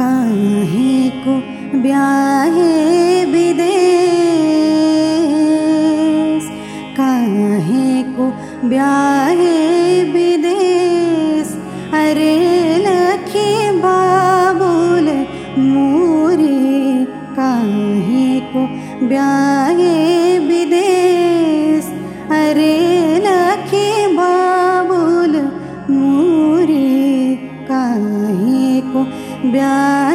काहे को ब्याहे विदेश। काहे को ब्याहे विदेश। अरे लखे बाबुल मोरे, काहे को ब्याहे ब्याहे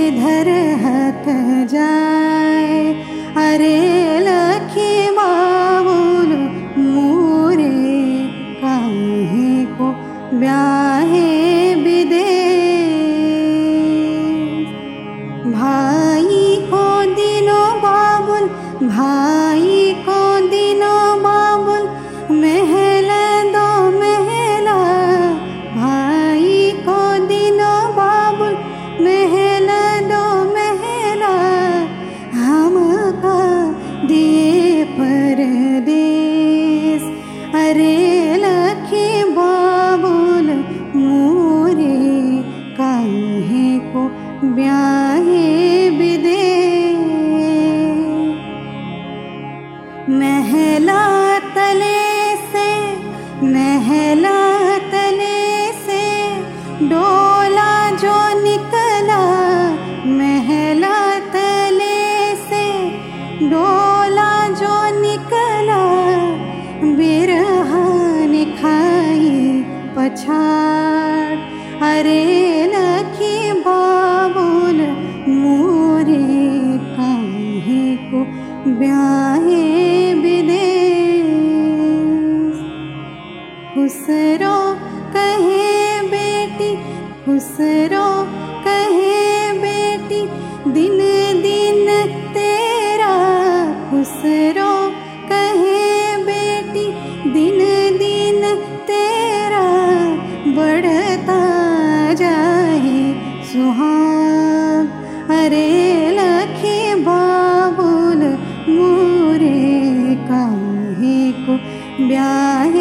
जिधर हक जाए, अरे लखी बाबुल मोरे, काहे को ब्याहे विदेश भाई को दिनो बाबुल, भाई को दिनो बाबुल महल दिए परदेश अरे लखी बाबुल मोरे काहे को ब्याहे विदेश महला तले से महला पछाड़। अरे लखी बाबुल, मोरे काहे को ब्याहे विदेश। खुसरो कहे बेटी, खुसरो कहे बेटी, दिन दिन तेरा। खुसरो कहे बेटी, दिन दिन तेरा। ब्याहे